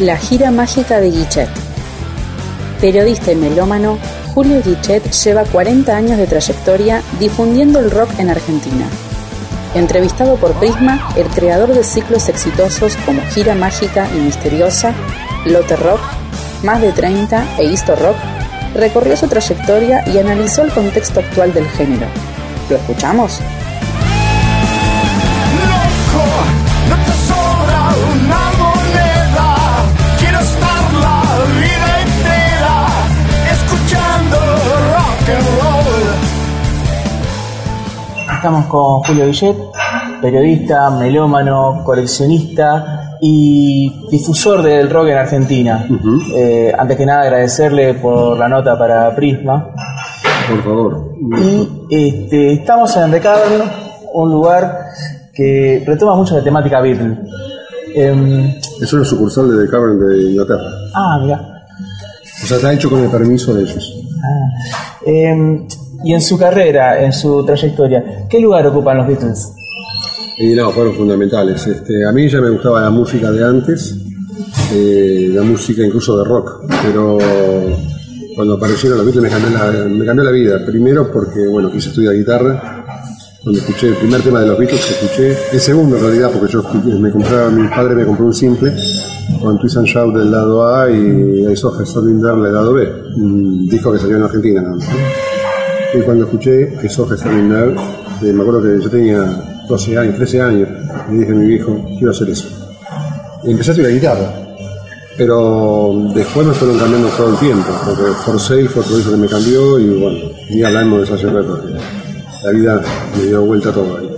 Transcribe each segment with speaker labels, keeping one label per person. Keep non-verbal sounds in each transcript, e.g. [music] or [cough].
Speaker 1: La gira mágica de Guichet. Periodista y melómano, Julio Guichet lleva 40 años de trayectoria difundiendo el rock en Argentina. Entrevistado por Prisma, el creador de ciclos exitosos como Gira Mágica y Misteriosa, Lotte Rock, Más de 30 e Histo Rock, recorrió su trayectoria y analizó el contexto actual del género. ¿Lo escuchamos?
Speaker 2: Estamos con Julio Villet, periodista, melómano, coleccionista y difusor del rock en Argentina. Eh, antes que nada agradecerle por la nota para Prisma.
Speaker 3: Por favor.
Speaker 2: Y este, estamos en The Cavern, un lugar que retoma mucho la temática Beatle. Em,
Speaker 3: es una sucursal de The Cavern de Inglaterra.
Speaker 2: Ah, mira.
Speaker 3: O sea, está hecho con el permiso de ellos.
Speaker 2: Ah. Em, y en su carrera, en su trayectoria, ¿qué lugar ocupan los Beatles?
Speaker 3: Y no, fueron fundamentales. Este, a mí ya me gustaba la música de antes, eh, la música incluso de rock, pero cuando aparecieron los Beatles me cambió, la, me cambió la vida. Primero porque, bueno, quise estudiar guitarra. Cuando escuché el primer tema de los Beatles, escuché el segundo en realidad, porque yo me compraba, mi padre me compró un simple con Twist and Shout del lado A y I Saw Her del lado B, un disco que salió en Argentina. ¿no? Y cuando escuché Saw Her eh, me acuerdo que yo tenía 12 años, 13 años, y dije a mi viejo, quiero hacer eso. Empecé a estudiar guitarra, pero después me fueron cambiando todo el tiempo, porque For Sale fue otro disco que me cambió y bueno, ni hablamos de esa cerveza, la vida me dio vuelta todo ahí.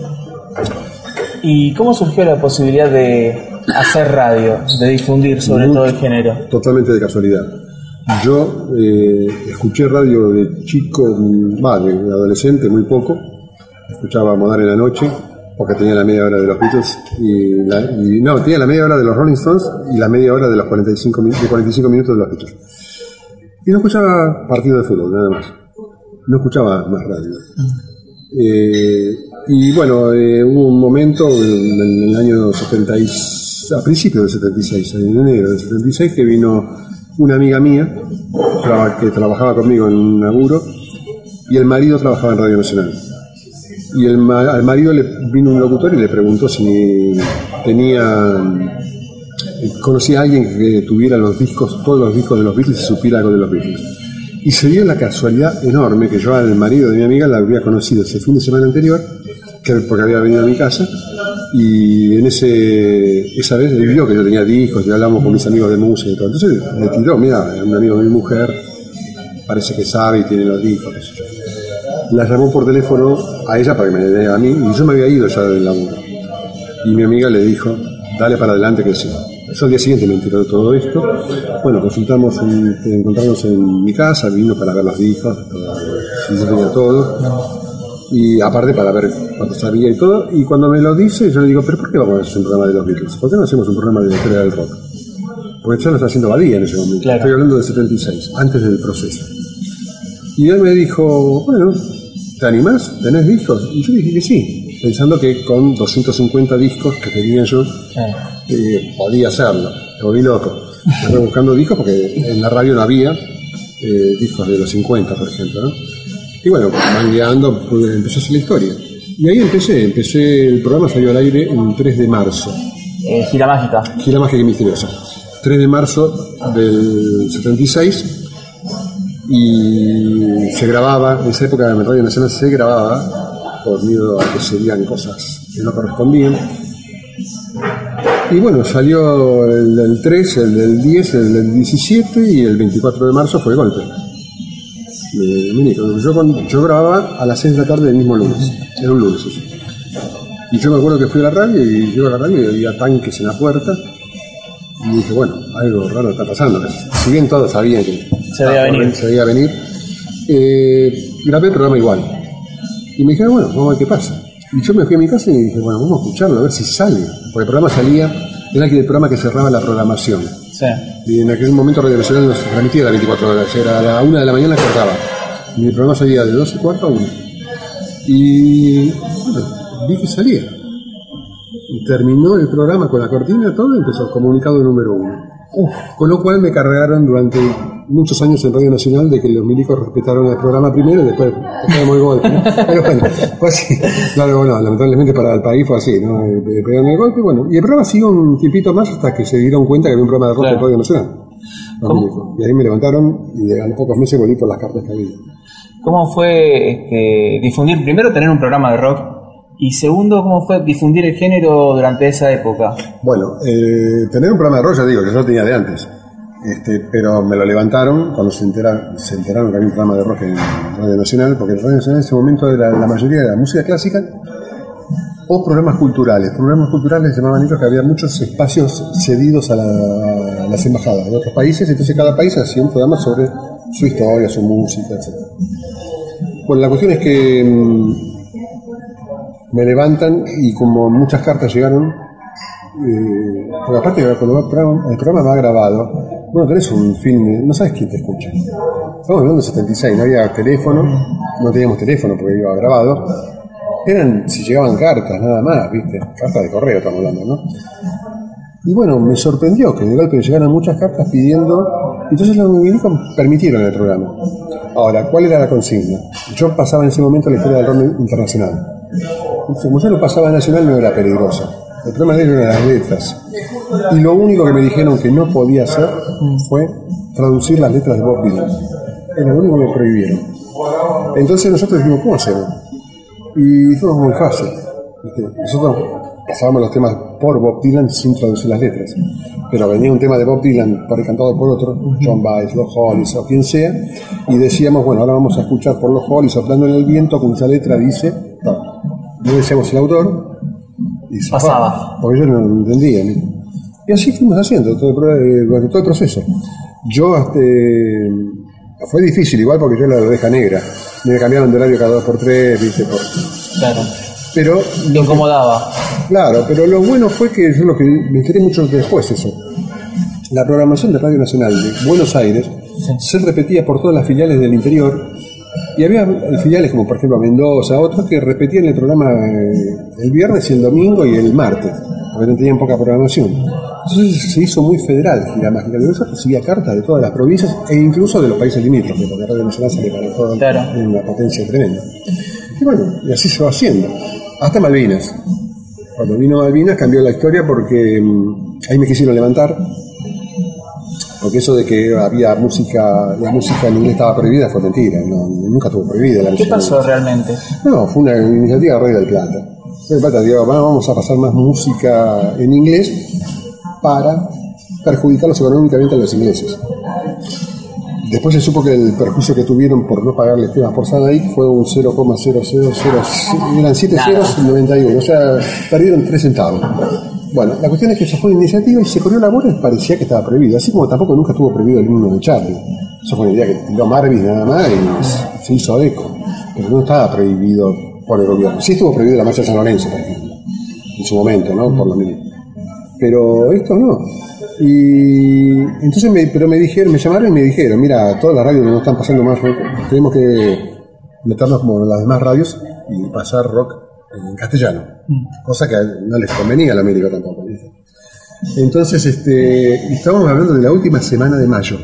Speaker 2: ¿Y cómo surgió la posibilidad de hacer radio, de difundir sobre todo el género?
Speaker 3: Totalmente de casualidad. Yo eh, escuché radio de chico, va, de adolescente, muy poco. Escuchaba Modar en la noche, porque tenía la media hora de los Beatles y, no, tenía la media hora de los Rolling Stones y la media hora de los 45, de 45 minutos de los Beatles. Y no escuchaba partido de fútbol, nada más. No escuchaba más radio. Eh, y bueno, eh, hubo un momento en, el año 76, a principios del 76, en enero del 76, que vino una amiga mía que trabajaba conmigo en un laburo y el marido trabajaba en Radio Nacional. Y el, al marido le vino un locutor y le preguntó si tenía conocía a alguien que tuviera los discos, todos los discos de los Beatles y supiera algo de los Beatles. Y se dio la casualidad enorme que yo al marido de mi amiga la había conocido ese fin de semana anterior, que, porque había venido a mi casa, y en ese esa vez él vio que yo tenía discos y hablamos con mis amigos de música y todo. Entonces le tiró, mira, un amigo de mi mujer parece que sabe y tiene los discos. La llamó por teléfono a ella para que me dé a mí y yo me había ido ya del laburo. Y mi amiga le dijo, dale para adelante que sí. Yo al día siguiente me enteré de todo esto. Bueno, consultamos, encontramos en mi casa, vino para ver los discos, si yo tenía todo. Y aparte para ver cuánto sabía y todo. Y cuando me lo dice, yo le digo, ¿pero por qué vamos a hacer un programa de los Beatles? ¿Por qué no hacemos un programa de la historia del rock? Porque ya lo está haciendo Badía en ese momento. Estoy hablando del 76, antes del proceso. Y él me dijo, bueno, ¿te animás? ¿Tenés discos? Y yo dije que sí, pensando que con 250 discos que tenía yo, eh, podía hacerlo. Me volví loco. Estaba buscando discos porque en la radio no había eh, discos de los 50, por ejemplo. ¿no? Y bueno, mangueando, pues, empezó a hacer la historia. Y ahí empecé, empecé, el programa salió al aire el 3 de marzo.
Speaker 2: Eh, gira mágica.
Speaker 3: Gira mágica y misteriosa. 3 de marzo del 76 y se grababa, en esa época en Radio Nacional se grababa por miedo a que serían cosas que no correspondían y bueno, salió el del 3, el del 10, el del 17 y el 24 de marzo fue golpe. Yo, yo grababa a las 6 de la tarde del mismo lunes, era un lunes eso. Y yo me acuerdo que fui a la radio y llego a la radio y había tanques en la puerta. Y dije, bueno, algo raro está pasando. Si bien todos sabían que
Speaker 2: se veía venir,
Speaker 3: se veía venir eh, grabé el programa igual. Y me dijeron, bueno, vamos a ver qué pasa. Y yo me fui a mi casa y dije, bueno, vamos a escucharlo, a ver si sale. Porque el programa salía, era el programa que cerraba la programación.
Speaker 2: Sí.
Speaker 3: Y en aquel momento Radio Nacional nos transmitía las 24 horas, era a la 1 de la mañana cortaba. Y el programa salía de 12 y cuarto a 1. Y bueno, vi que salía. Y terminó el programa con la cortina, todo, y empezó comunicado número uno. Con lo cual me cargaron durante muchos años en Radio Nacional de que los milicos respetaron el programa primero y después pegaron el golpe. ¿no? [laughs] Pero bueno, fue así. Claro, bueno, lamentablemente para el país fue así, ¿no? Eh, Pegaron el golpe, bueno. Y el programa siguió un tiempito más hasta que se dieron cuenta que había un programa de rock en
Speaker 2: Claro.
Speaker 3: Radio Nacional. Y ahí me levantaron y a los pocos meses volví por las cartas que había.
Speaker 2: ¿Cómo fue este, difundir, primero tener un programa de rock y segundo, cómo fue difundir el género durante esa época?
Speaker 3: Bueno, eh, tener un programa de ya digo, que yo lo tenía de antes. Este, pero me lo levantaron cuando se enteraron, se enteraron que había un programa de rock en Radio Nacional, porque en Radio Nacional en ese momento era la mayoría de la música clásica o programas culturales. Programas culturales llamaban ellos que había muchos espacios cedidos a, a las embajadas de otros países, entonces cada país hacía un programa sobre su historia, su música, etc. Bueno, la cuestión es que mm, me levantan y como muchas cartas llegaron, eh, porque aparte cuando el programa, el programa va grabado, bueno, tenés un film, no sabes quién te escucha. Estamos hablando de 76, no había teléfono, no teníamos teléfono porque iba grabado. Eran, si llegaban cartas, nada más, ¿viste? Cartas de correo estamos hablando, ¿no? Y bueno, me sorprendió que de golpe llegaran muchas cartas pidiendo. Entonces los milicos permitieron el programa. Ahora, ¿cuál era la consigna? Yo pasaba en ese momento la historia del rock internacional. Como yo lo pasaba nacional, no era peligroso. El problema de ellos eran las letras. Y lo único que me dijeron que no podía hacer fue traducir las letras de Bob Dylan. Era lo único que me prohibieron. Entonces nosotros dijimos, ¿cómo hacemos? Y fue muy fácil. Nosotros pasábamos los temas por Bob Dylan sin traducir las letras. Pero venía un tema de Bob Dylan por cantado por otro, John Baez, los Hollies o quien sea, y decíamos, bueno, ahora vamos a escuchar por los Hollies soplando en el viento, cuya letra dice, tal. no decíamos el autor, y se
Speaker 2: Pasaba.
Speaker 3: porque yo no lo entendía. Y así fuimos haciendo todo el, pro- eh, durante todo el proceso. Yo, este, fue difícil igual porque yo era la oveja negra. Me cambiaron de horario cada dos por tres, viste, por-
Speaker 2: Claro.
Speaker 3: Pero
Speaker 2: Te incomodaba.
Speaker 3: Claro, pero lo bueno fue que yo lo que me enteré mucho después eso. La programación de Radio Nacional de Buenos Aires se repetía por todas las filiales del interior y había filiales como por ejemplo Mendoza, otros que repetían el programa eh, el viernes y el domingo y el martes, porque no tenían poca programación. Entonces se hizo muy federal Gira Mágica. Yo recibía cartas de todas las provincias e incluso de los países limítrofes, porque Radio Nacional para todo
Speaker 2: Claro.
Speaker 3: en una potencia tremenda. Y bueno, y así se va haciendo. Hasta Malvinas. Cuando vino Malvinas cambió la historia porque mm, ahí me quisieron levantar. Porque eso de que había música, la música en inglés estaba prohibida fue mentira. no, nunca estuvo prohibida la
Speaker 2: ¿Qué
Speaker 3: música en
Speaker 2: pasó realmente?
Speaker 3: no, fue una iniciativa de Radio del Plata. Radio del Plata dijo, "Va, vamos a pasar más música en inglés para perjudicarlos económicamente a los ingleses. Después se supo que el perjuicio que tuvieron por no pagarles temas por Sadaik fue un 0,0000, eran 7 ceros y 91, o sea, perdieron 3 centavos. Bueno, la cuestión es que eso fue una iniciativa y se corrió la bola y parecía que estaba prohibido, así como tampoco nunca estuvo prohibido el himno de Charlie. Eso fue una idea que tiró Marvis nada más y se hizo eco, pero no estaba prohibido por el gobierno. Sí estuvo prohibido la marcha de San Lorenzo, por ejemplo, en su momento, ¿no? Por lo menos. Pero esto no. Y entonces, me, pero me dijeron, me llamaron y me dijeron, mira, todas las radios no están pasando más rock, tenemos que meternos como las demás radios y pasar rock en castellano, cosa que no les convenía a la América tampoco. Entonces, este, estábamos hablando de la última semana de mayo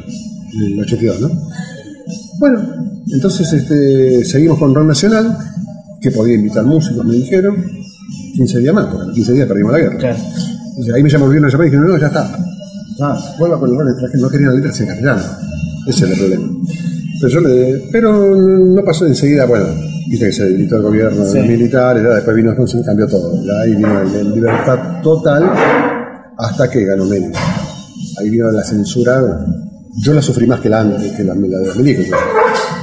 Speaker 3: del 82, ¿no? Bueno, entonces este, seguimos con Rock Nacional, que podía invitar músicos, me dijeron, 15 días más, porque en 15 días perdimos la guerra.
Speaker 2: Claro.
Speaker 3: Entonces, ahí me llamó el viernes y dijeron, no, ya está. Ah, vuelva con el rock extranjero, no querían letras en castellano. Ese era el problema. Pero, yo le, pero no pasó enseguida, bueno, viste que se debilitó el gobierno de
Speaker 2: Sí.
Speaker 3: los militares, ya después vino Alfonso y cambió todo. Ya ahí vino la libertad total hasta que ganó Menem. Ahí vino la censura. Yo la sufrí más que la, que la, la de los milicos.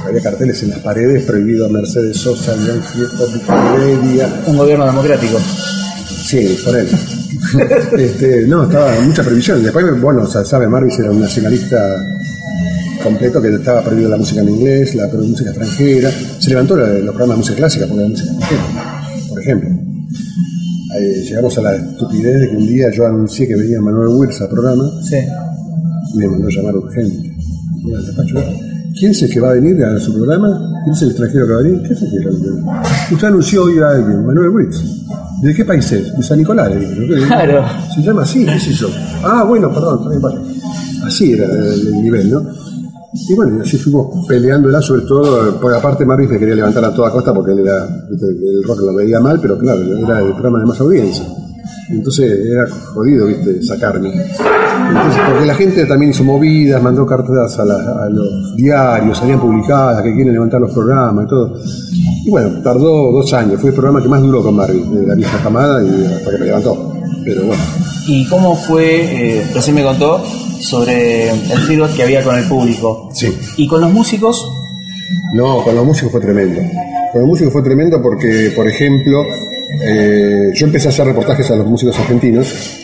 Speaker 3: Había carteles en las paredes prohibido a Mercedes Sosa, León Heredia,
Speaker 2: Un gobierno democrático.
Speaker 3: Sí, por él. [laughs] este, no, estaba mucha previsión. Después, bueno, o sea, sabe, Marvis era un nacionalista completo que estaba prohibido la música en inglés, la música extranjera. Se levantó los programas de música clásica por la música extranjera, por ejemplo. Ahí llegamos a la estupidez de que un día yo anuncié que venía Manuel Wirtz al programa
Speaker 2: Sí.
Speaker 3: y me mandó llamar urgente. ¿Quién es el que va a venir a su programa? ¿Quién es el extranjero que va a venir? ¿Qué es el venir? Usted anunció hoy a alguien, Manuel Wirtz. ¿De qué país es? De San Nicolás, le.
Speaker 2: Claro.
Speaker 3: Se llama así, qué sé yo. Ah, bueno, perdón, vale. Así era el, el nivel, ¿no? Y bueno, y así fuimos peleándola, sobre todo, porque aparte Marvis me quería levantar a toda costa porque él era, el rock lo veía mal, pero claro, era el programa de más audiencia. Entonces era jodido, viste, sacarme. Entonces, porque la gente también hizo movidas, mandó cartas a, la- a los diarios, salían publicadas, que quieren levantar los programas y todo. Y bueno, tardó dos años, fue el programa que más duró con Marvin, de la vieja camada y hasta que me levantó. Pero bueno,
Speaker 2: ¿Y cómo fue, eh, recién me contó, sobre el feedback que había con el público?
Speaker 3: sí.
Speaker 2: ¿Y con los músicos?
Speaker 3: No, con los músicos fue tremendo. Con los músicos fue tremendo porque, por ejemplo, eh, yo empecé a hacer reportajes a los músicos argentinos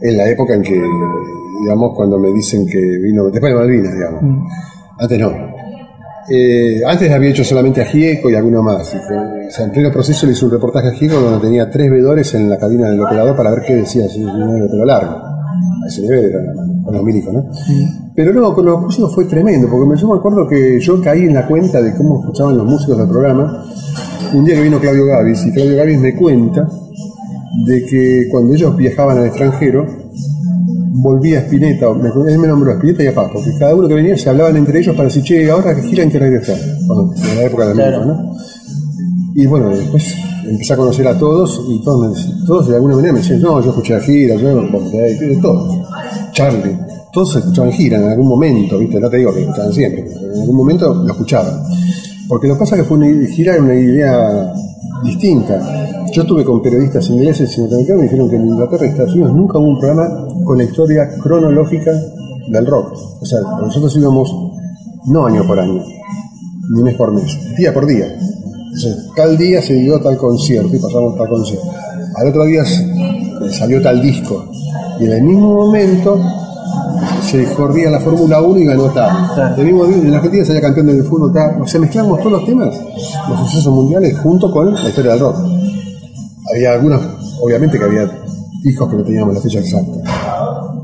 Speaker 3: en la época en que, digamos, cuando me dicen que vino, después de Malvinas, digamos. Antes no. Eh, antes había hecho solamente a Gieco y alguno más. Y fue- o sea, en pleno proceso le hice un reportaje a Gieco donde tenía tres vedores en la cabina del operador para ver qué decía si de pelo largo. A ese nivel era con los milicos, ¿no? Pero no, con los músicos fue tremendo, porque me- yo me acuerdo que yo caí en la cuenta de cómo escuchaban los músicos del programa. Un día que vino Claudio Gavis, y Claudio Gavis me cuenta de que cuando ellos viajaban al extranjero, volvía a Spinetta, él me nombró a Spinetta y a Papo, que cada uno que venía se hablaban entre ellos para decir, che, ahora que gira radio está, Cuando- en la época de
Speaker 2: Claro.
Speaker 3: México, ¿no? Y bueno, después empecé a conocer a todos y todos, me decían- todos de alguna manera me decían, no, yo escuché a gira, yo de todos. Charlie, todos escuchaban gira en algún momento, ¿viste? No te digo que escuchaban siempre, pero en algún momento lo escuchaban. Porque lo que pasa es que fue una gira una idea distinta. Yo estuve con periodistas ingleses y norteamericanos me dijeron que en Inglaterra y Estados Unidos nunca hubo un programa con la historia cronológica del rock. O sea, nosotros íbamos no año por año, ni mes por mes, día por día. Entonces, tal día se dio tal concierto y pasamos tal concierto. Al otro día s- salió tal disco. Y en el mismo momento se corría la Fórmula 1 y ganó.
Speaker 2: Claro.
Speaker 3: El mismo día en Argentina salía campeón del fútbol tal. O sea, mezclamos todos los temas, los sucesos mundiales, junto con la historia del rock. Había algunos, obviamente que había discos que no teníamos la fecha exacta.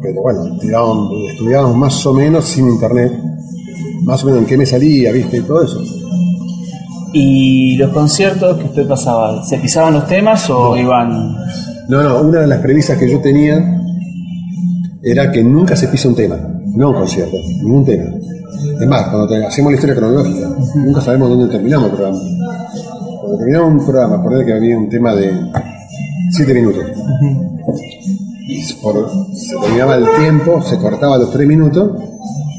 Speaker 3: Pero bueno, tirábamos, estudiábamos más o menos sin internet, más o menos en qué me salía, viste, y todo eso.
Speaker 2: ¿Y los conciertos que usted pasaba? ¿Se pisaban los temas o iban...?
Speaker 3: No, no, una de las premisas que yo tenía era que nunca se pisa un tema, no un concierto, ningún tema. Es más, cuando hacemos la historia cronológica, nunca sabemos dónde terminamos el programa. Cuando terminamos un programa, por que había un tema de 7 minutos. Y se terminaba el tiempo, se cortaba los 3 minutos,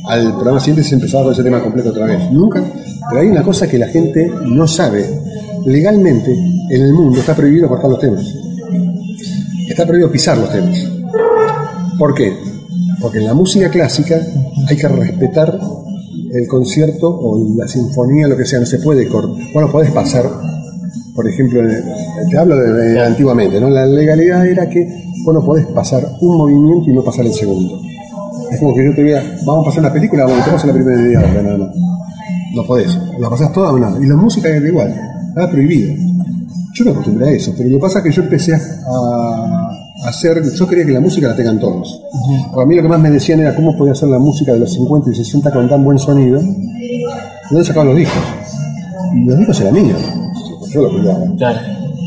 Speaker 3: al programa siguiente se empezaba con ese tema completo otra vez. Nunca. Pero hay una cosa que la gente no sabe. Legalmente, en el mundo está prohibido cortar los temas está prohibido pisar los temas. ¿Por qué? Porque en la música clásica hay que respetar el concierto o la sinfonía, lo que sea, no se puede cortar. Bueno, podés pasar, por ejemplo, te hablo de, de antiguamente, ¿no? La legalidad era que vos no podés pasar un movimiento y no pasar el segundo. Es como que yo te diga, vamos a pasar una película, bueno, te pasas la primera media hora, nada más. No podés, la pasás toda o nada. Y la música era igual, estaba prohibido. Yo me acostumbré a eso, pero lo que pasa es que yo empecé a, a hacer, yo quería que la música la tengan todos. Porque a mí lo que más me decían era cómo podía hacer la música de los 50 y 60 con tan buen sonido. ¿De dónde sacaban los discos? Y los discos eran míos, yo los cuidaba.
Speaker 2: Claro.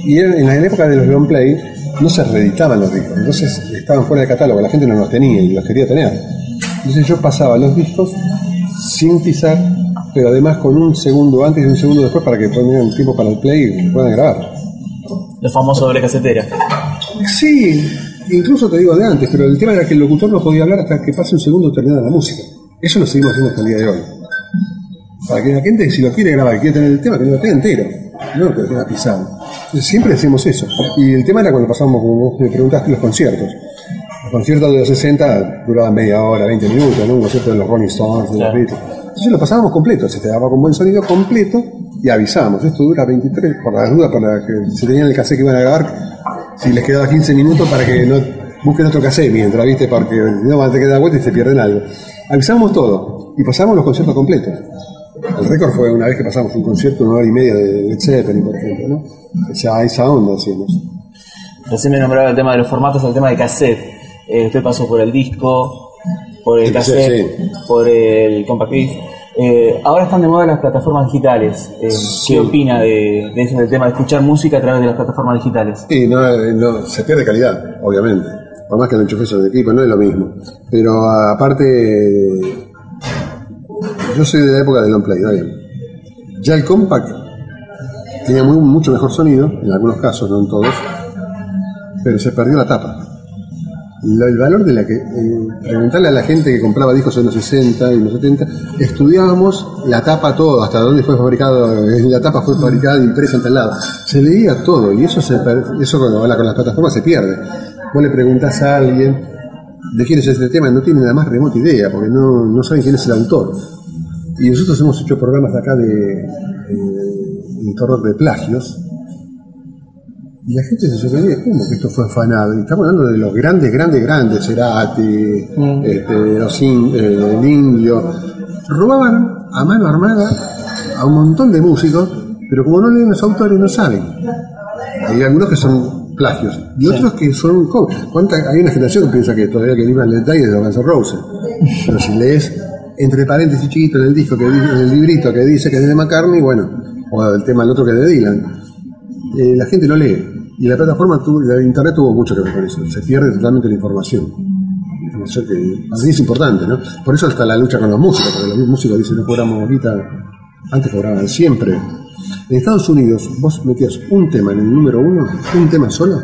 Speaker 3: Y en, en la época de los long play no se reeditaban los discos, entonces estaban fuera de catálogo, la gente no los tenía y los quería tener. Entonces yo pasaba los discos sin pisar, pero además con un segundo antes y un segundo después para que tengan tiempo para el play y puedan grabar.
Speaker 2: Los famosos doble casetera.
Speaker 3: Sí, incluso te digo de antes, pero el tema era que el locutor no podía hablar hasta que pase un segundo terminada la música. Eso lo seguimos haciendo hasta el día de hoy. Para que la gente, si lo quiere grabar y quiere tener el tema, que lo tenga entero, no que lo tenga pisado. Entonces, siempre hacemos eso. Y el tema era cuando pasamos, como vos me preguntaste, los conciertos. Los conciertos de los 60 duraban media hora, 20 minutos, ¿no? Un concierto de los Rolling Stones, de los. Beatles. Entonces lo pasábamos completo, se te daba con buen sonido completo y avisamos. Esto dura 23, por las dudas, para que se tenían el cassette que iban a grabar, si les quedaba 15 minutos para que no busquen otro cassette mientras, ¿viste? Porque si no van a tener que dar vuelta y se pierden algo. Avisamos todo y pasamos los conciertos completos. El récord fue una vez que pasamos un concierto una hora y media de Led Zeppelin, por ejemplo, ¿no? Esa, esa onda hacíamos.
Speaker 2: Recién me nombraba el tema de los formatos, el tema de cassette. Eh, usted pasó por el disco, por el cassette, por el compact disc. Eh, ahora están de moda las plataformas digitales. Eh, ¿Qué opina de, de eso, del tema de escuchar música a través de las plataformas digitales?
Speaker 3: Sí, no, eh, no, se pierde calidad, obviamente. Por más que lo enchufes en el equipo, no es lo mismo. Pero aparte, yo soy de la época del long play, ¿no? Ya el compact tenía muy, mucho mejor sonido, en algunos casos, no en todos, pero se perdió la tapa. Lo- el valor de la que. eh, preguntarle a la gente que compraba discos en los 60 y en los 70, estudiábamos la tapa todo, hasta dónde fue fabricado, eh, la tapa fue fabricada impresa en tal lado. Se leía todo y eso, se, eso con las plataformas se pierde. Vos le preguntás a alguien de quién es este tema, no tiene la más remota idea, porque no, no saben quién es el autor. Y nosotros hemos hecho programas de acá de, eh, de de plagios, y la gente se sorprendía, ¿cómo que esto fue afanado? Y estamos hablando de los grandes, grandes, grandes, Cerati, este, los in- eh, el indio. Robaban a mano armada a un montón de músicos, pero como no leen los autores, no saben. Hay algunos que son plagios y otros que son. ¿Cuánta- Hay una generación que piensa que todavía que libran el detalle de los Guns N' Roses. Pero si lees entre paréntesis chiquito en el disco, que, en el librito que dice que es de McCartney, bueno, o el tema el otro que es de Dylan, eh, la gente no lee. Y la plataforma, tuvo, la internet tuvo mucho que ver con eso. Se pierde totalmente la información. Mí es importante, ¿no? Por eso está la lucha con los músicos, porque los músicos dicen, no cobramos ahorita, antes cobraban siempre. En Estados Unidos, vos metías un tema en el número uno, un tema solo,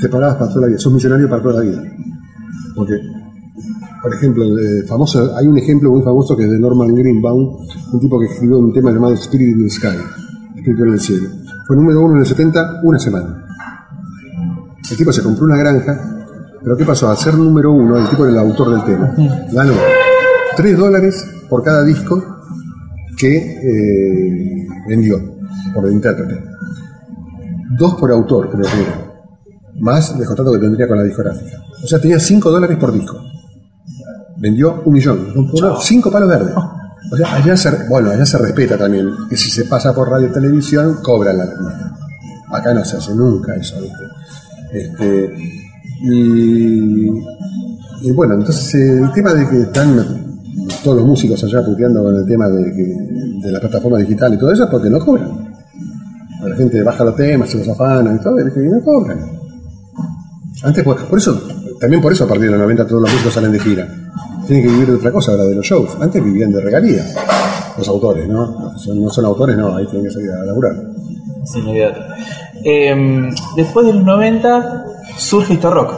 Speaker 3: te pagabas para toda la vida, sos millonario para toda la vida. Porque, por ejemplo, el famoso, hay un ejemplo muy famoso que es de Norman Greenbaum, un tipo que escribió un tema llamado Spirit in the Sky, Espíritu en el cielo. Fue número uno en el 70, una semana. El tipo se compró una granja, pero ¿qué pasó? Al ser número uno, el tipo era el autor del tema. Ganó 3 dólares por cada disco que eh, vendió por el intérprete. Dos por autor, creo que era. Más el contrato que tendría con la discográfica. O sea, tenía 5 dólares por disco. Vendió un millón. Cinco palos verdes. O sea, allá se, bueno, allá se respeta también que si se pasa por radio y televisión, cobran la revista. Acá no se hace nunca eso, ¿viste? Este, y, bueno, entonces eh, el tema de que están todos los músicos allá puteando con el tema de, la plataforma digital y todo eso es porque no cobran. La gente baja los temas, se los afanan y todo, y no cobran. Antes, por, por eso, también por eso a partir de los 90 todos los músicos salen de gira. Tienen que vivir de otra cosa, ahora de los shows. Antes vivían de regalía. Los autores, ¿no? Son- no son autores, no, ahí tienen que salir a laburar.
Speaker 2: Sin olvidarte. Eh, después de los 90 surge Histo Rock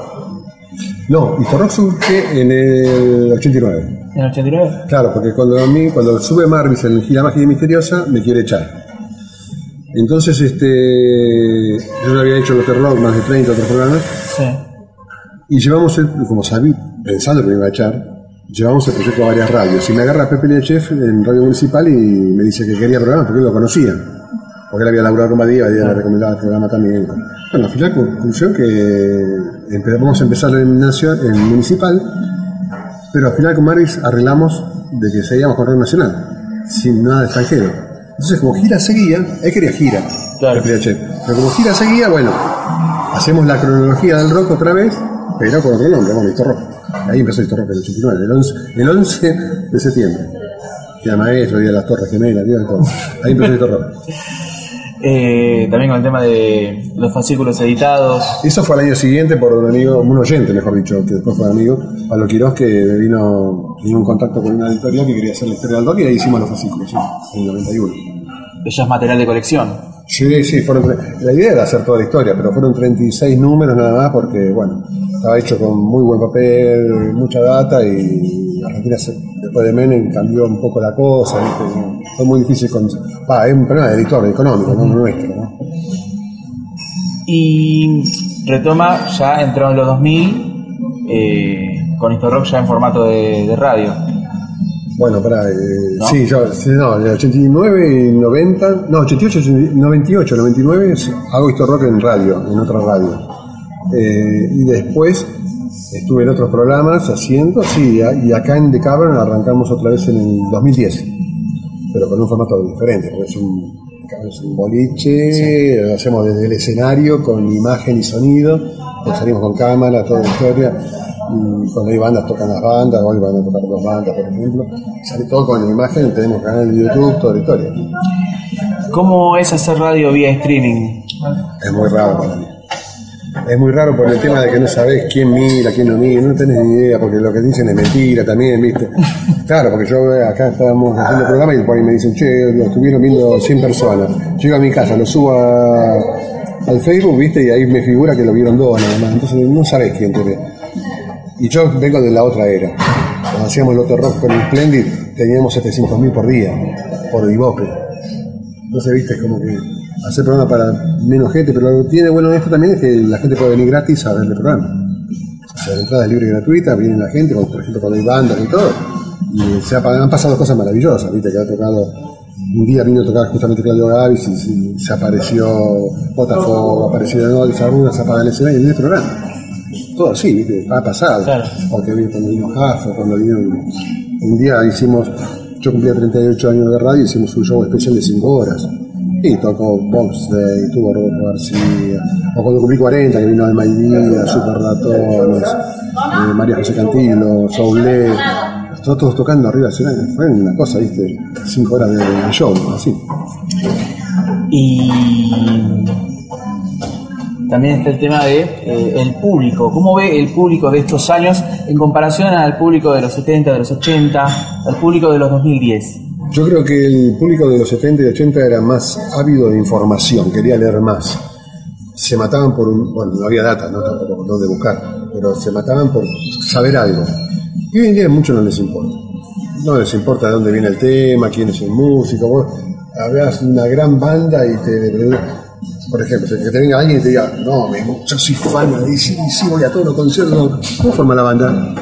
Speaker 3: No, y Rock surge en el 89.
Speaker 2: en el 89.
Speaker 3: Claro, porque cuando a mí, cuando sube Marvis en Gira Mágica y Misteriosa, me quiere echar. Entonces, este, yo ya había hecho los Rock más de 30 otros programas,
Speaker 2: Sí.
Speaker 3: y llevamos, el, como sabí, pensando que me iba a echar, llevamos el proyecto a varias radios. Y me agarra Pepe Lechef en Radio Municipal y me dice que quería programas porque él lo conocía. Porque él había laburado con Badía, Badía le recomendaba el programa también. Bueno, al final conclusión que vamos a empezar en, en Municipal, pero al final con Maris arreglamos de que seguíamos con Radio Nacional, sin nada de extranjero. Entonces, como gira seguía, él quería gira,
Speaker 2: Claro.
Speaker 3: Pepe Lechef. Pero como gira seguía, bueno, hacemos la cronología del rock otra vez, pero con otro nombre, bueno, Histo Rock. Ahí empezó Histo Rock en el 89, el 11, el 11 de septiembre. Día Maestro, Día de las Torres Gemelas, Día de todo. Ahí empezó Histo Rock. [laughs]
Speaker 2: Eh, también con el tema de los fascículos editados.
Speaker 3: Eso fue al año siguiente por un amigo, un oyente, mejor dicho, que después fue amigo, Pablo Quirós, que vino, tenía un contacto con una editorial que quería hacer la historia del rock y ahí hicimos los fascículos, sí, en el 91.
Speaker 2: que ya es material de colección.
Speaker 3: Sí, sí, fueron la idea era hacer toda la historia, pero fueron 36 números nada más porque, bueno, estaba hecho con muy buen papel, mucha data y Argentina después de Menem cambió un poco la cosa, ¿viste? fue muy difícil con... Va, es un problema de editor económico, no nuestro, ¿no?
Speaker 2: Y retoma ya entró en los 2000 eh, con Histo Rock ya en formato de, de radio.
Speaker 3: Bueno, para,
Speaker 2: ¿No?
Speaker 3: sí, yo, sí, no, en el 89 y 90, no, 88, 98, 99 es- hago esto rock en radio, en otra radio. Eh, y después estuve en otros programas haciendo, sí, y acá en The Cavern arrancamos otra vez en el 2010, pero con un formato diferente, porque es un, es un boliche, lo hacemos desde el escenario con imagen y sonido, Pues salimos con cámara, toda la historia. Y cuando hay bandas tocan las bandas, hoy van a tocar dos bandas, por ejemplo. Sale todo con la imagen, tenemos canal de YouTube, toda la historia.
Speaker 2: ¿Cómo es hacer radio vía streaming?
Speaker 3: Es muy raro para mí. Es muy raro por el tema de que no sabes quién mira, quién no mira, no tenés ni idea, porque lo que dicen es mentira también, ¿viste? [laughs] Claro, porque yo eh, acá estábamos haciendo el programa y por ahí me dicen, che, lo estuvieron viendo 100 personas. Llego a mi casa, lo subo a- al Facebook, ¿viste? Y ahí me figura que lo vieron dos nada más. Entonces no sabés quién te ve. Y yo vengo de la otra era. Cuando hacíamos el otro rock con el Splendid, teníamos 700.000 por día, por Ibope. Entonces, viste, es como que hacer programa para menos gente, pero lo que tiene bueno esto también es que la gente puede venir gratis a ver el programa. O sea, la entrada es libre y gratuita, viene la gente, con, por ejemplo, cuando hay bandas y todo. Y se ha- han pasado cosas maravillosas, viste, que ha tocado. Un día vino a tocar justamente Claudio Gavis y, se- se apareció Botafogo, apareció de Nodis, algunas se apaga el escenario en el programa. Todo así, viste, ha pasado.
Speaker 2: Claro.
Speaker 3: Porque cuando vino Jaffa, cuando vino. Un día hicimos, yo cumplía 38 años de radio, hicimos un show especial de 5 horas. Y tocó Box Day, tuvo Rodolfo García. O cuando cumplí 40, que vino Alma y Vida, Super eh, María José Cantilo, Soule. Todos, tocando arriba del. Fue una cosa, viste, 5 horas de, de show, así.
Speaker 2: Y también está el tema de eh, el público. ¿Cómo ve el público de estos años en comparación al público de los 70, de los 80, al público de los 2010?
Speaker 3: Yo creo que el público de los 70 y 80 era más ávido de información, quería leer más. Se mataban por un. Bueno, no había data, no tampoco por dónde buscar, pero se mataban por saber algo. Y hoy en día a muchos no les importa. No les importa de dónde viene el tema, quién es el músico. Vos hablas una gran banda y te. Por ejemplo, que te venga alguien y te diga, no, yo soy fan de sí, sí, voy a todos los conciertos. ¿Cómo forma la banda?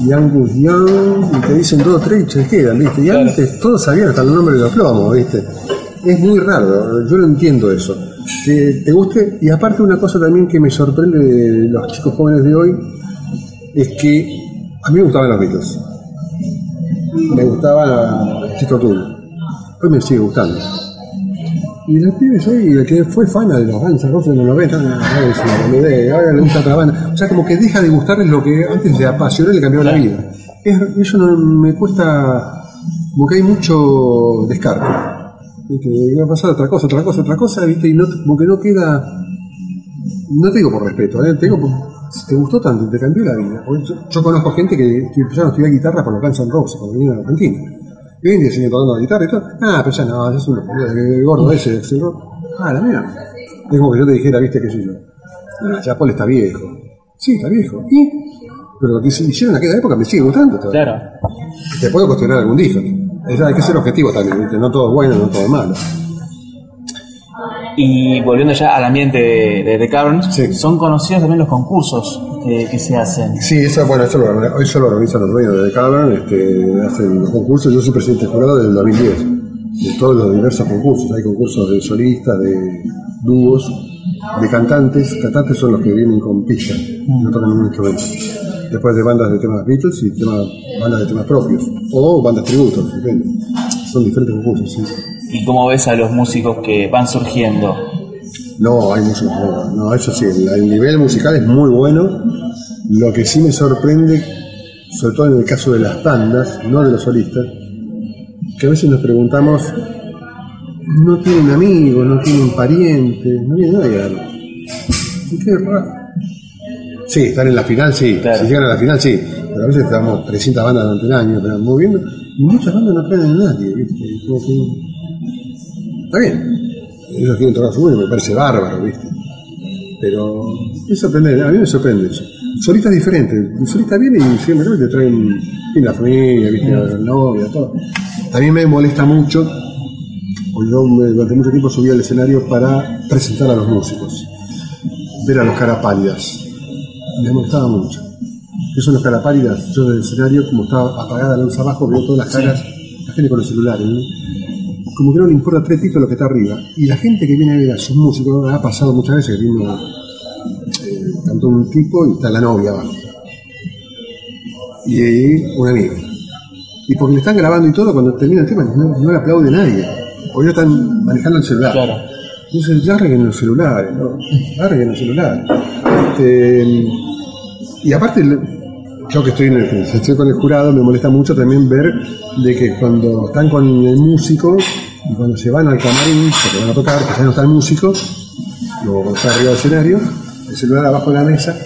Speaker 3: Y Angus Young, y te dicen dos, tres y se quedan, ¿viste? Y antes todos sabían hasta el nombre de los plomos, ¿viste? Es muy raro, yo no entiendo eso. Que te guste, y aparte una cosa también que me sorprende de los chicos jóvenes de hoy, es que a mí me gustaban los Beatles. Me gustaba Tito Tull. Hoy me sigue gustando. Y los pibes hoy, el que fue fan de los Guns N' Roses en los 90, ah, es una boludez, ahora le gusta otra banda. O sea, como que deja de gustarles lo que antes le apasionó y le cambió la vida. Es- eso no, me cuesta, como que hay mucho descarte. ¿Viste? Va a pasar otra cosa, otra cosa, otra cosa, ¿viste? Y no, como que no queda, no te digo por respeto, ¿eh? te digo por, si te gustó tanto, te cambió la vida. Yo, yo conozco gente que, que empezaron a estudiar guitarra por los Guns N' Roses cuando vinieron a Argentina. Y hoy en día siguen tocando la guitarra y todo. Ah, pero ya no, es un el gordo ese, ese gordo. Ah, la mía. Es como que yo te dijera, viste, qué sé yo. Ah, ya Paul está viejo. Sí, está viejo. ¿Y? Pero lo que hicieron en aquella época me sigue gustando todavía.
Speaker 2: Claro.
Speaker 3: Te puedo cuestionar algún disco. Es- hay que ser objetivo también, ¿viste? No todo es bueno, no todo es malo.
Speaker 2: Y volviendo ya al ambiente de, de The Caverns,
Speaker 3: Sí.
Speaker 2: son conocidos también los concursos que, que se hacen.
Speaker 3: Sí, eso, bueno, eso lo, eso lo organizan los dueños de The Cavern, este, hacen los concursos. Yo soy presidente jurado del 2010, de todos los diversos concursos. Hay concursos de solistas, de dúos, de cantantes. Cantantes son los que vienen con pista, no tocan ningún instrumento. Después de bandas de temas Beatles y temas, bandas de temas propios, o bandas tributos, depende. Son diferentes concursos, sí.
Speaker 2: ¿Y cómo ves a los músicos que van surgiendo?
Speaker 3: No, hay mucho no, no, eso sí, el, el nivel musical es muy bueno. Lo que sí me sorprende, sobre todo en el caso de las bandas, no de los solistas, que a veces nos preguntamos, no tienen amigos, no tienen parientes, no tienen nadie. a verlos. Y Qué raro. Sí, están en la final, sí.
Speaker 2: Claro.
Speaker 3: Si llegan a la final, sí. Pero a veces estamos 300 bandas durante el año, pero moviendo, y muchas bandas no traen a nadie, ¿viste? Como que- Está bien. Ellos quieren tocar su música, me parece bárbaro, ¿viste? Pero es sorprendente, a mí me sorprende eso. Solista es diferente. Solista viene y siempre te traen y la familia, ¿viste? La novia, todo. También me molesta mucho, porque yo durante mucho tiempo subí al escenario para presentar a los músicos. Ver a los caras pálidas. Me molestaba mucho. ¿Qué son los caras pálidas? Yo del escenario, como estaba apagada la luz abajo, veo todas las caras, la gente con los celulares, ¿no? Como que no le importa tres pitos lo que está arriba. Y la gente que viene a ver a sus músicos, ha pasado muchas veces que vino eh, cantó un tipo y está la novia abajo. Y un amigo. Y porque le están grabando y todo, cuando termina el tema no, no le aplaude nadie. Porque ellos están manejando el celular.
Speaker 2: Claro.
Speaker 3: Entonces, larguen los celulares, ¿no? Larguen los celulares. Este, y aparte, yo que estoy, en el, estoy con el jurado, me molesta mucho también ver de que cuando están con el músico y cuando se van al camarín, porque van a tocar, que ya no está el músico, o cuando está arriba del escenario, el celular abajo de la mesa,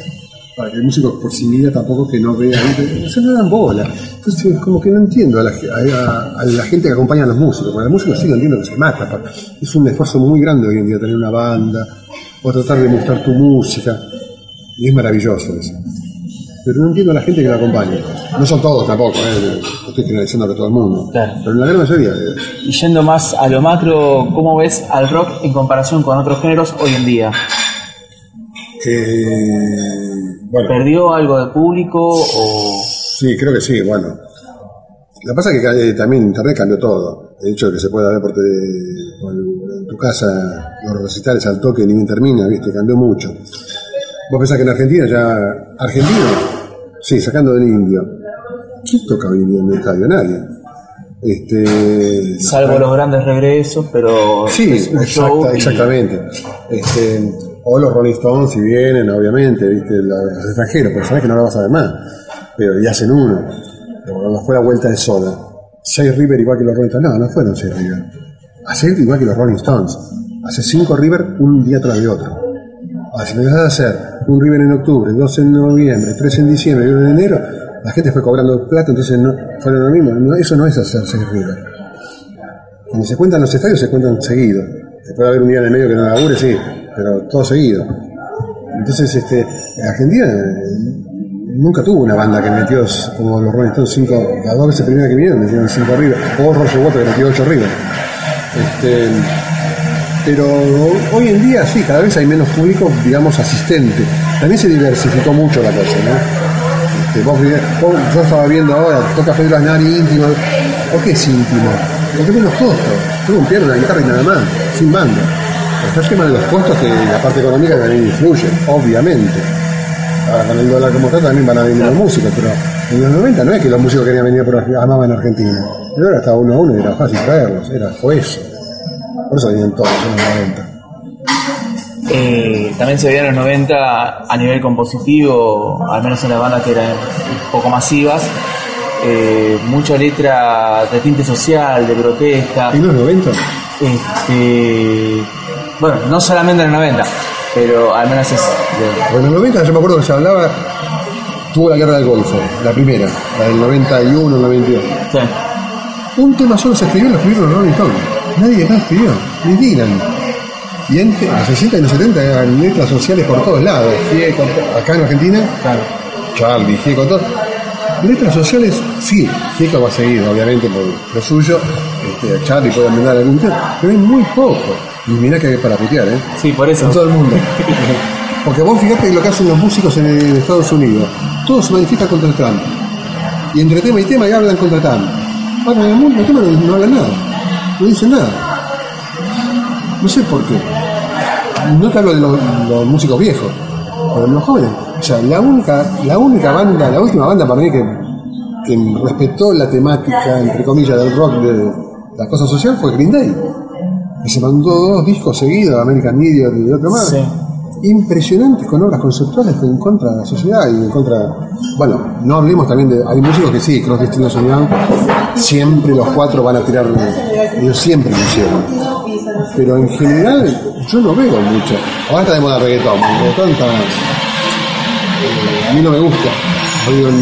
Speaker 3: para que el músico por sí mismo tampoco que no vea, se no dan bola. Entonces, como que no entiendo a la, gente que acompaña a los músicos, porque el músico sí lo entiendo que se mata. Es un esfuerzo muy grande hoy en día tener una banda, o tratar de mostrar tu música, y es maravilloso eso. Pero no entiendo a la gente que la acompaña. No son todos tampoco, ¿eh? estoy generalizando que todo el mundo.
Speaker 2: Claro.
Speaker 3: Pero la gran mayoría. eh,
Speaker 2: Y yendo más a lo macro, ¿cómo ves al rock en comparación con otros géneros hoy en día?
Speaker 3: eh, bueno,
Speaker 2: ¿Perdió algo de público o...?
Speaker 3: Sí, creo que sí, bueno. Lo que pasa es que eh, también Internet cambió todo. El hecho de que se pueda ver por, te- por el- en tu casa los recitales al toque ni bien termina, ¿viste? Cambió mucho. Vos pensás que en Argentina ya... Argentina, sí, sacando del indio. ¿Quién toca hoy en día en el estadio? Nadie. Este,
Speaker 2: Salvo los grandes regresos, pero
Speaker 3: Sí,
Speaker 2: es un show
Speaker 3: exacta-
Speaker 2: y-
Speaker 3: exactamente. Este, o los Rolling Stones, si vienen, obviamente, ¿viste? los, extranjeros, porque sabes que no lo vas a ver más. Pero y hacen uno. Pero cuando fue la vuelta de soda, seis River igual que los Rolling Stones. No, no fueron seis River. Hacer igual que los Rolling Stones. Hace cinco River un día tras de otro. Ahora, si me vas a hacer un River en octubre, dos en noviembre, tres en diciembre y uno en enero, la gente fue cobrando plata, entonces no, fueron lo mismo. Eso no es hacer seis River. Cuando se cuentan los estadios, se cuentan seguido. Se puede haber un día en el medio que no labure, sí, pero todo seguido. Entonces, este, Argentina eh, nunca tuvo una banda que metió como los Rolling Stones cinco, las dos veces primera que vinieron metieron cinco arriba, o Roger Waters que metió ocho arriba. Este, pero hoy en día sí, cada vez hay menos público, digamos, asistente. También se diversificó mucho la cosa, ¿no? Este, vos, vos- yo estaba viendo ahora, toca Pedro Aznar íntimo. ¿Por qué es íntimo? Porque menos costo. Tuvo un piano, una guitarra y nada más, sin banda. Está el de los costos que la parte económica también influye, obviamente. Ahora con el dólar como está también van a venir los músicos, pero en los 90 no es que los músicos querían venir por amaban Argentina. El dólar estaba uno a uno y era fácil traerlos, era, fue eso. Por eso venían todos en los 90.
Speaker 2: Eh, también se veía en los 90 a nivel compositivo, al menos en las bandas que eran un poco masivas, eh, mucha letra de tinte social, de protesta.
Speaker 3: ¿En los 90?
Speaker 2: Este, bueno, no solamente en los 90, pero al menos es de-
Speaker 3: Bueno, en los 90 yo me acuerdo que se hablaba, tuvo la guerra del Golfo, la primera, la del 91, 92.
Speaker 2: sí.
Speaker 3: Un tema solo se escribió, lo escribieron los Rolling Stones. Nadie más escribió, ni Dylan. Y en los 60 y los 70 eran letras sociales por todos lados. Gieco, acá en Argentina,
Speaker 2: Claro.
Speaker 3: Charlie, Gieco, todo. Letras sociales, sí, Gieco va a seguir, obviamente, por lo suyo. Este, Charlie puede mandar algún tema, pero es muy poco. Y mirá que hay para putear, ¿eh?
Speaker 2: Sí, por eso.
Speaker 3: En todo el mundo. [laughs] Porque vos fijate lo que hacen los músicos en, en Estados Unidos. Todos se manifiestan contra Trump. Y entre tema y tema ya hablan contra Trump. Ahora en el mundo el tema no, no hablan nada. No dicen nada. No sé por qué. No te hablo de los, los músicos viejos, pero de los jóvenes. O sea, la única, la única banda, la última banda para mí que, que respetó la temática, entre comillas, del rock de la cosa social fue Green Day. Que se mandó dos discos seguidos, American Idiot y otro más.
Speaker 2: Sí.
Speaker 3: Impresionantes con obras conceptuales en contra de la sociedad y en contra. Bueno, no hablemos también de. Hay músicos que sí, Stills y Young, siempre los cuatro van a tirar. Ellos siempre lo hicieron. Pero en general, yo no veo mucho. Ahora está de moda reggaetón. Reggaetón está. eh, a mí no me gusta.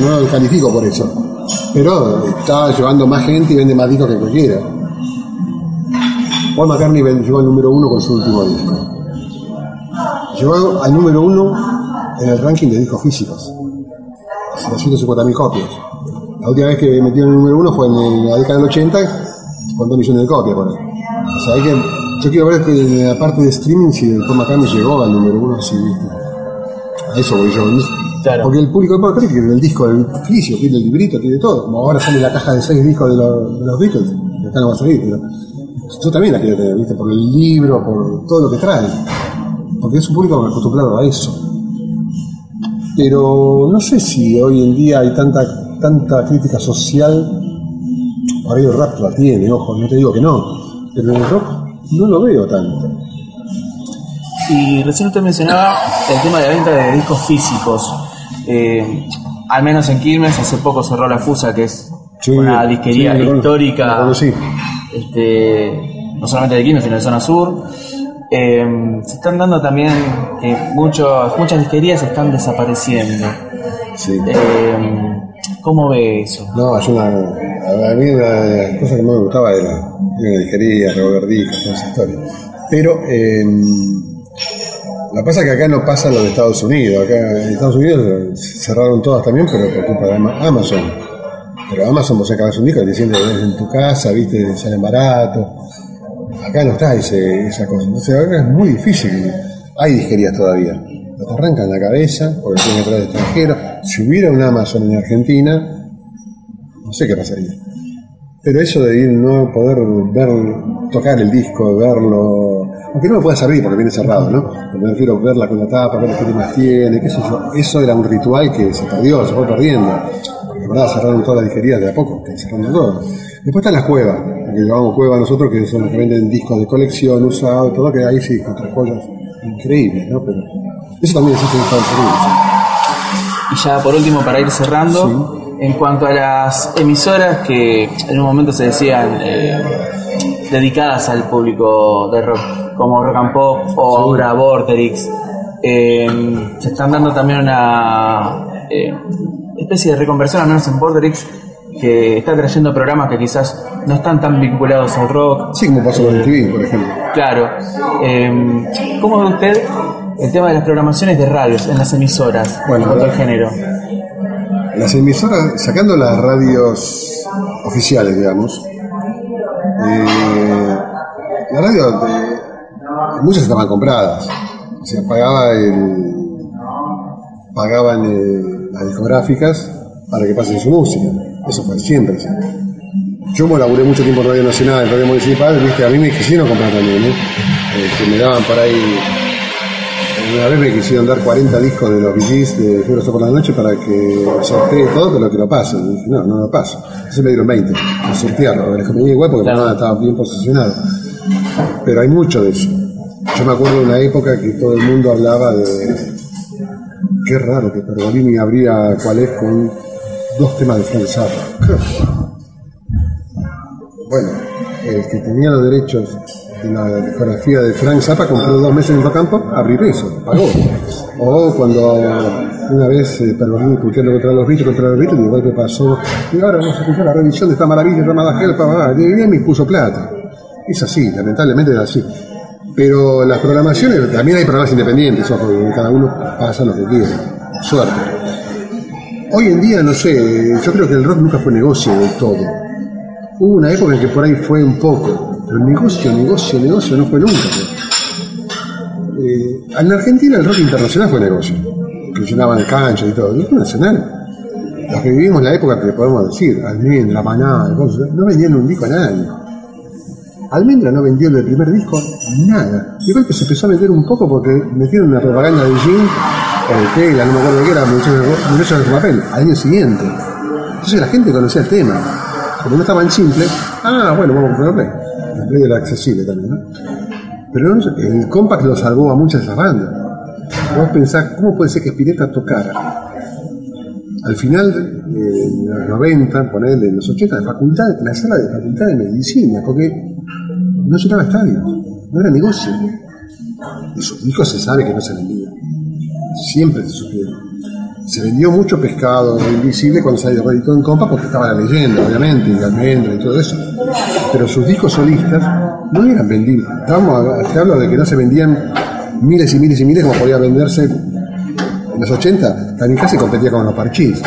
Speaker 3: No lo califico por eso. Pero está llevando más gente y vende más discos que cualquiera. Paul McCartney llegó al número uno con su último disco. Llegó al número uno en el ranking de discos físicos. 250.000 copias. La última vez que metió en el número uno fue en la década del 80, con 2 millones de copias por ahí. O sea, hay que, yo quiero ver que en la parte de streaming si el Paul McCartney llegó al número uno, si ¿viste? A eso voy yo.
Speaker 2: Claro.
Speaker 3: Porque el público de tiene el disco del físico, tiene el librito, tiene todo. Como ahora sale la caja de seis discos de los, de los Beatles, que acá no va a salir, pero yo también la quiero tener, ¿viste? Por el libro, por todo lo que trae. Porque es un público acostumbrado a eso. Pero no sé si hoy en día hay tanta, tanta crítica social. Por ahí el rap la tiene, ojo, no te digo que no. Pero en el rock no lo veo tanto.
Speaker 2: Y recién usted mencionaba el tema de la venta de discos físicos. Eh, al menos en Quilmes, hace poco cerró la FUSA, que es
Speaker 3: Sí,
Speaker 2: una disquería
Speaker 3: sí,
Speaker 2: histórica, este, no solamente de Quilmes, sino de zona sur. Eh, se están dando también que muchos, muchas disquerías están desapareciendo.
Speaker 3: Sí.
Speaker 2: Eh, ¿Cómo ve eso?
Speaker 3: No, es una. A mí una de las cosas que más me gustaba era la disquería, revolver discos, toda esa historia. Pero eh, que pasa es que acá no pasa lo de Estados Unidos. Acá en Estados Unidos cerraron todas también, pero por culpa de Ama- Amazon. Pero Amazon vos sacabas un disco y te sientes en tu casa, viste, salen barato. Acá no está ese, esa cosa. Entonces acá es muy difícil. Hay disquerías todavía. No te arrancan la cabeza porque tienen que traer de extranjero. Si hubiera un Amazon en Argentina, no sé qué pasaría. Pero eso de ir no poder ver, tocar el disco, verlo, aunque no me pueda servir porque viene cerrado, ¿no? Pero me refiero a verla con la tapa, ver qué temas tiene, qué sé yo. Eso era un ritual que se perdió, se fue perdiendo. De verdad, cerraron todas las disquerías de a poco, están cerrando todo. Después están las cuevas, que llamamos cueva nosotros, que son los que venden discos de colección, usados, todo, que ahí sí, contra joyas increíbles, ¿no? Pero eso también existe en Estados Unidos.
Speaker 2: Ya por último, para ir cerrando, en cuanto a las emisoras que en un momento se decían eh, dedicadas al público de rock, como Rock and Pop o ahora Vorterix, eh, se están dando también una eh, especie de reconversión, al menos en Vorterix, que está trayendo programas que quizás no están tan vinculados al rock,
Speaker 3: Sí, como pasó con el TV, por ejemplo.
Speaker 2: Claro. ¿Cómo ve usted el tema de las programaciones de radios en las emisoras
Speaker 3: Bueno,
Speaker 2: en cuanto al
Speaker 3: la-
Speaker 2: género?
Speaker 3: Las emisoras, sacando las radios oficiales, digamos, eh, las radios, de- muchas estaban compradas. O sea, pagaba el, pagaban eh, las discográficas para que pasen su música. Eso fue siempre. Yo me laburé mucho tiempo en Radio Nacional, en Radio Municipal, viste, a mí me quisieron comprar también, ¿eh? Eh, que me daban por ahí una vez me quisieron dar 40 discos de los VGs de Fiebre por la Noche para que sortee todo, pero que lo pase. Y dije, no, no lo paso. Entonces me dieron 20, a sortearlo. Les convenía igual porque
Speaker 2: Claro.
Speaker 3: nada, estaba bien posicionado. Pero hay mucho de eso. Yo me acuerdo de una época que todo el mundo hablaba de. Qué raro que Pergolini abría cuál es con dos temas de Frank Zappa. [laughs] Bueno, el que tenía los derechos de la discografía de Frank Zappa compró dos meses en Rocampo, abrir eso, pagó. O cuando una vez eh, puteando contra los Beatles, contra los Beatles, igual que pasó, y ahora vamos a escuchar la revisión de esta maravilla llamada Help, ah, y me puso plata. Es así, lamentablemente es así. Pero las programaciones, también hay programas independientes, ojo, cada uno pasa lo que quiere. Suerte. Hoy en día, no sé, yo creo que el rock nunca fue negocio del todo. Hubo una época en que por ahí fue un poco, pero negocio, negocio, negocio no fue nunca. Eh, en Argentina el rock internacional fue negocio, que llenaban canchas y todo. El rock nacional, los que vivimos la época que podemos decir, Almendra, Maná, no vendían un disco a nadie. Almendra no vendió el primer disco nada. Igual que se empezó a vender un poco porque metieron una propaganda de Jim, o de Tela, no me acuerdo qué era, muchachos de papel, al año siguiente. Entonces la gente conocía el tema. Como no estaba en simple, ah, bueno, vamos a comprar Play era accesible también, ¿no? Pero no el Compact lo salvó a muchas de esas bandas. Vos pensás, ¿cómo puede ser que Spinetta tocara? Al final, eh, en los 90, ponerle en los 80, de facultad, la sala de facultad de medicina, porque no llenaba estadios, no era negocio. Y sus discos se sabe que no se vendían. Siempre se supieron. Se vendió mucho pescado invisible cuando se editó en compa porque estaba la leyenda, obviamente, y almendra y todo eso. Pero sus discos solistas no eran vendibles. Estamos, a- te hablo de que no se vendían miles y miles y miles como podía venderse en los 80. También casi competía con los parchís.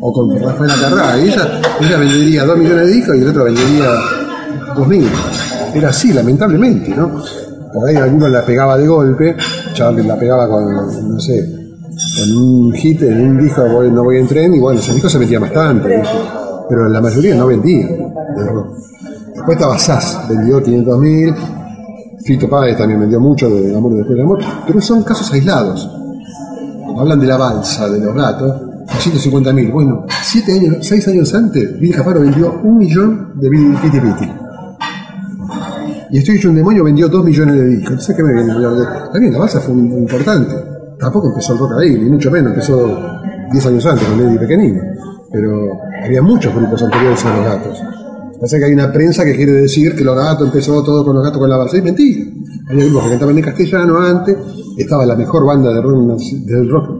Speaker 3: O con Rafaela Carrá. Y ella, ella vendería dos millones de discos y el otro vendería dos mil. Era así, lamentablemente, ¿no? Por ahí alguno la pegaba de golpe, Charlie la pegaba con, no sé, con un hit en un disco no voy en tren y bueno, ese disco se vendía bastante, ¿viste? pero la mayoría no vendía de. Después estaba Sass, vendió 500 mil, Fito Páez también vendió mucho de Amor después del amor, pero son casos aislados. Hablan de la balsa, de los gatos, 150 mil, bueno, siete años, seis años antes, Billy Caparo vendió un millón de Billy Piti Piti. Y Estoy hecho un demonio vendió 2 millones de discos. Entonces, ¿qué me viene a hablar de.? También la base fue importante. Tampoco empezó el rock ahí, ni mucho menos. Empezó 10 años antes, con Eddie Pequeñino. Pero había muchos grupos anteriores a los gatos. Pasa que hay una prensa que quiere decir que los gatos empezó todo con los gatos con la base. Es mentira. Había grupos que cantaban en castellano antes. Estaba la mejor banda de rock, del rock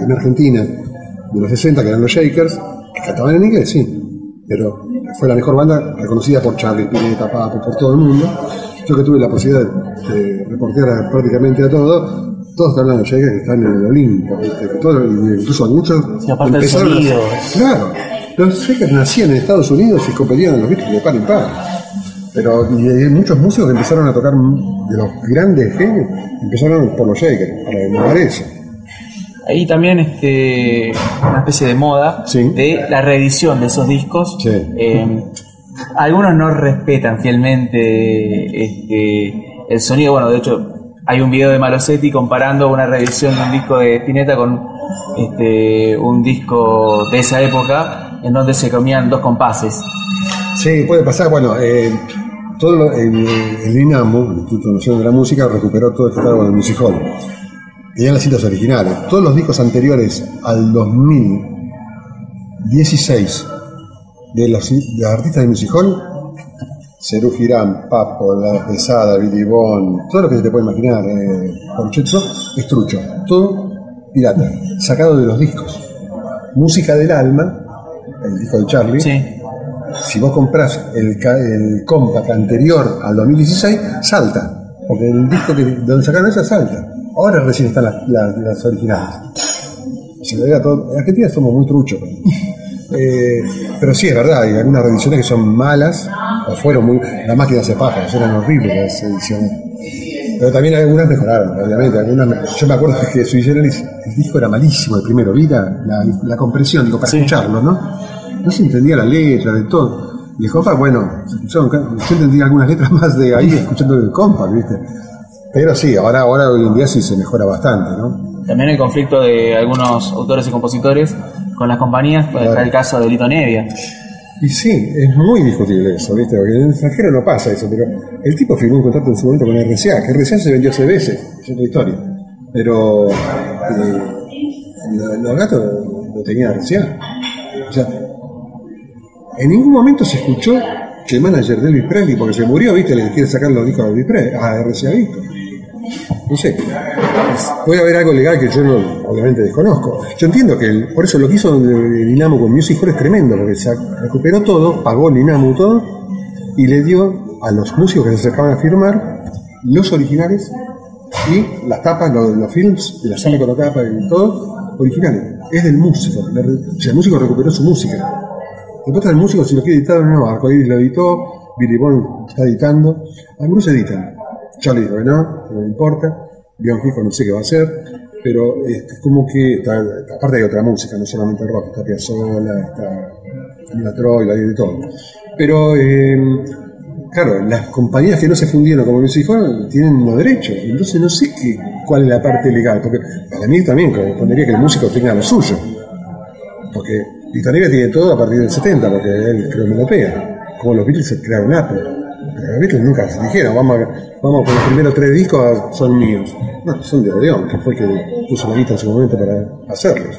Speaker 3: en Argentina de los 60, que eran los Shakers, que cantaban en inglés, sí. Pero fue la mejor banda reconocida por Charlie Pineta, Papo, por todo el mundo. Yo que tuve la posibilidad de reportear prácticamente a todos, todos están hablando de Shakers que están en el Olimpo, ¿viste? Que incluso muchos
Speaker 2: Sí, aparte
Speaker 3: empezaron
Speaker 2: sonido.
Speaker 3: Claro, los Shakers nacían en Estados Unidos y competían en los Beatles de par en par. Pero y hay muchos músicos que empezaron a tocar de los grandes genios, empezaron por los Shakers, para demorar eso.
Speaker 2: Ahí también este, una especie de moda
Speaker 3: Sí.
Speaker 2: de la reedición de esos discos.
Speaker 3: Sí.
Speaker 2: Eh, algunos no respetan fielmente este, el sonido. Bueno, de hecho, hay un video de Malosetti comparando una reedición de un disco de Spinetta con este, un disco de esa época en donde se comían dos compases.
Speaker 3: Sí, puede pasar. Bueno, eh, todo lo- el, el el Instituto Nacional de la Música, recuperó todo este catálogo de Music Hall. Tenían las cintas originales. Todos los discos anteriores al 2016 de los, de los artistas de Music Hall, Cerú Girán, Papo, La Pesada, Billy Bond, todo lo que se te puede imaginar, eh, es trucho. Todo pirata, sacado de los discos. Música del alma, el disco de Charlie,
Speaker 2: Sí.
Speaker 3: si vos compras el, el compact anterior al 2016, salta. Porque el disco que, de donde sacaron esa salta. Ahora recién están las, las- las originales. Todo- en Argentina somos muy truchos. [laughs] Eh, pero sí, es verdad, hay algunas reediciones que son malas, o fueron muy. Las máquinas de pájaros eran horribles las ediciones. Pero también algunas mejoraron, obviamente. Algunas, yo me acuerdo que Sui Generis, el disco era malísimo el primero, vi la, la, compresión, digo, para
Speaker 2: Sí.
Speaker 3: escucharlo, ¿no? No se entendía la letra de todo. Y el compact, bueno, yo, yo entendí algunas letras más de ahí escuchando el compact, ¿viste? Pero sí, ahora, ahora hoy en día sí se mejora bastante, ¿no?
Speaker 2: También el conflicto de algunos autores y compositores con las compañías, pues está
Speaker 3: Claro.
Speaker 2: el caso de Lito Nevia.
Speaker 3: Y sí, es muy discutible eso, ¿viste? Porque en el extranjero no pasa eso, pero el tipo firmó un contrato en su momento con RCA, que RCA se vendió hace veces, es otra historia. Pero eh, lo- los gatos no tenían RCA. O sea, en ningún momento se escuchó que el manager de Elvis Presley, porque se murió, ¿viste? Le quiere sacar los discos a Elvis Presley, a RCA Disco. No sé, puede haber algo legal que yo no, obviamente desconozco. Yo entiendo que por eso lo que hizo Inamu con Music Hall es tremendo, porque se recuperó todo, pagó el Inamu todo y le dio a los músicos que se acercaban a firmar los originales y las tapas, los, los films, de la sala con la tapa y todo, originales. Es del músico. El músico recuperó su música. Después el músico, si lo quiere editar, no, Arcoiris lo editó, Billy Bond está editando, algunos editan. Charlie que no, no importa, Hijo no sé qué va a hacer, pero este, es como que, aparte hay otra música, no solamente rock, está Piazzolla, está Camila Troy, hay de todo. Pero, eh, claro, las compañías que no se fundieron como Music Hall tienen los derechos, entonces no sé qué, cuál es la parte legal, porque para mí también correspondería que el músico tenga lo suyo. Porque Nevia tiene todo a partir del 70, porque él creo que europea. Como los Beatles crearon Apple. Los Beatles nunca se dijeron, vamos, vamos con los primeros tres discos, son míos. No, son de Odeón, que fue el que puso la guita en su momento para hacerlos.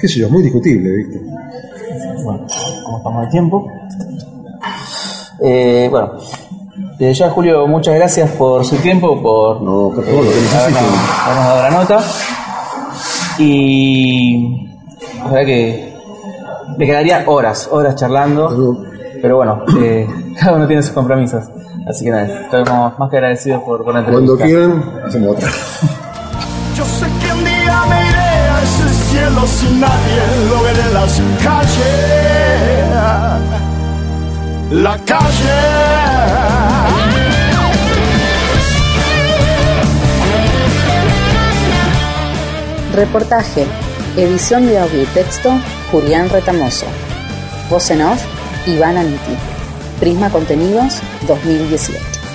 Speaker 3: Qué sé yo, es muy discutible, ¿viste?
Speaker 2: Bueno, como estamos de tiempo. Eh, bueno, desde ya Julio, muchas gracias por su tiempo, por
Speaker 3: No, por favor, lo que necesiten.
Speaker 2: habernos dado la nota. Y la verdad que me quedaría horas, horas charlando.
Speaker 3: Pero,
Speaker 2: Pero bueno, eh, cada [laughs] uno tiene sus compromisos. Así que nada, estamos más que agradecidos por, por la entrevista.
Speaker 3: Cuando quieran, hacemos otra.
Speaker 4: Yo sé que un día me iré a ese cielo sin nadie, lo veré en las calles. La calle.
Speaker 1: Reportaje, edición de audio y texto, Julián Retamoso. Voz en off, Iván Aniti. Prisma Contenidos 2018.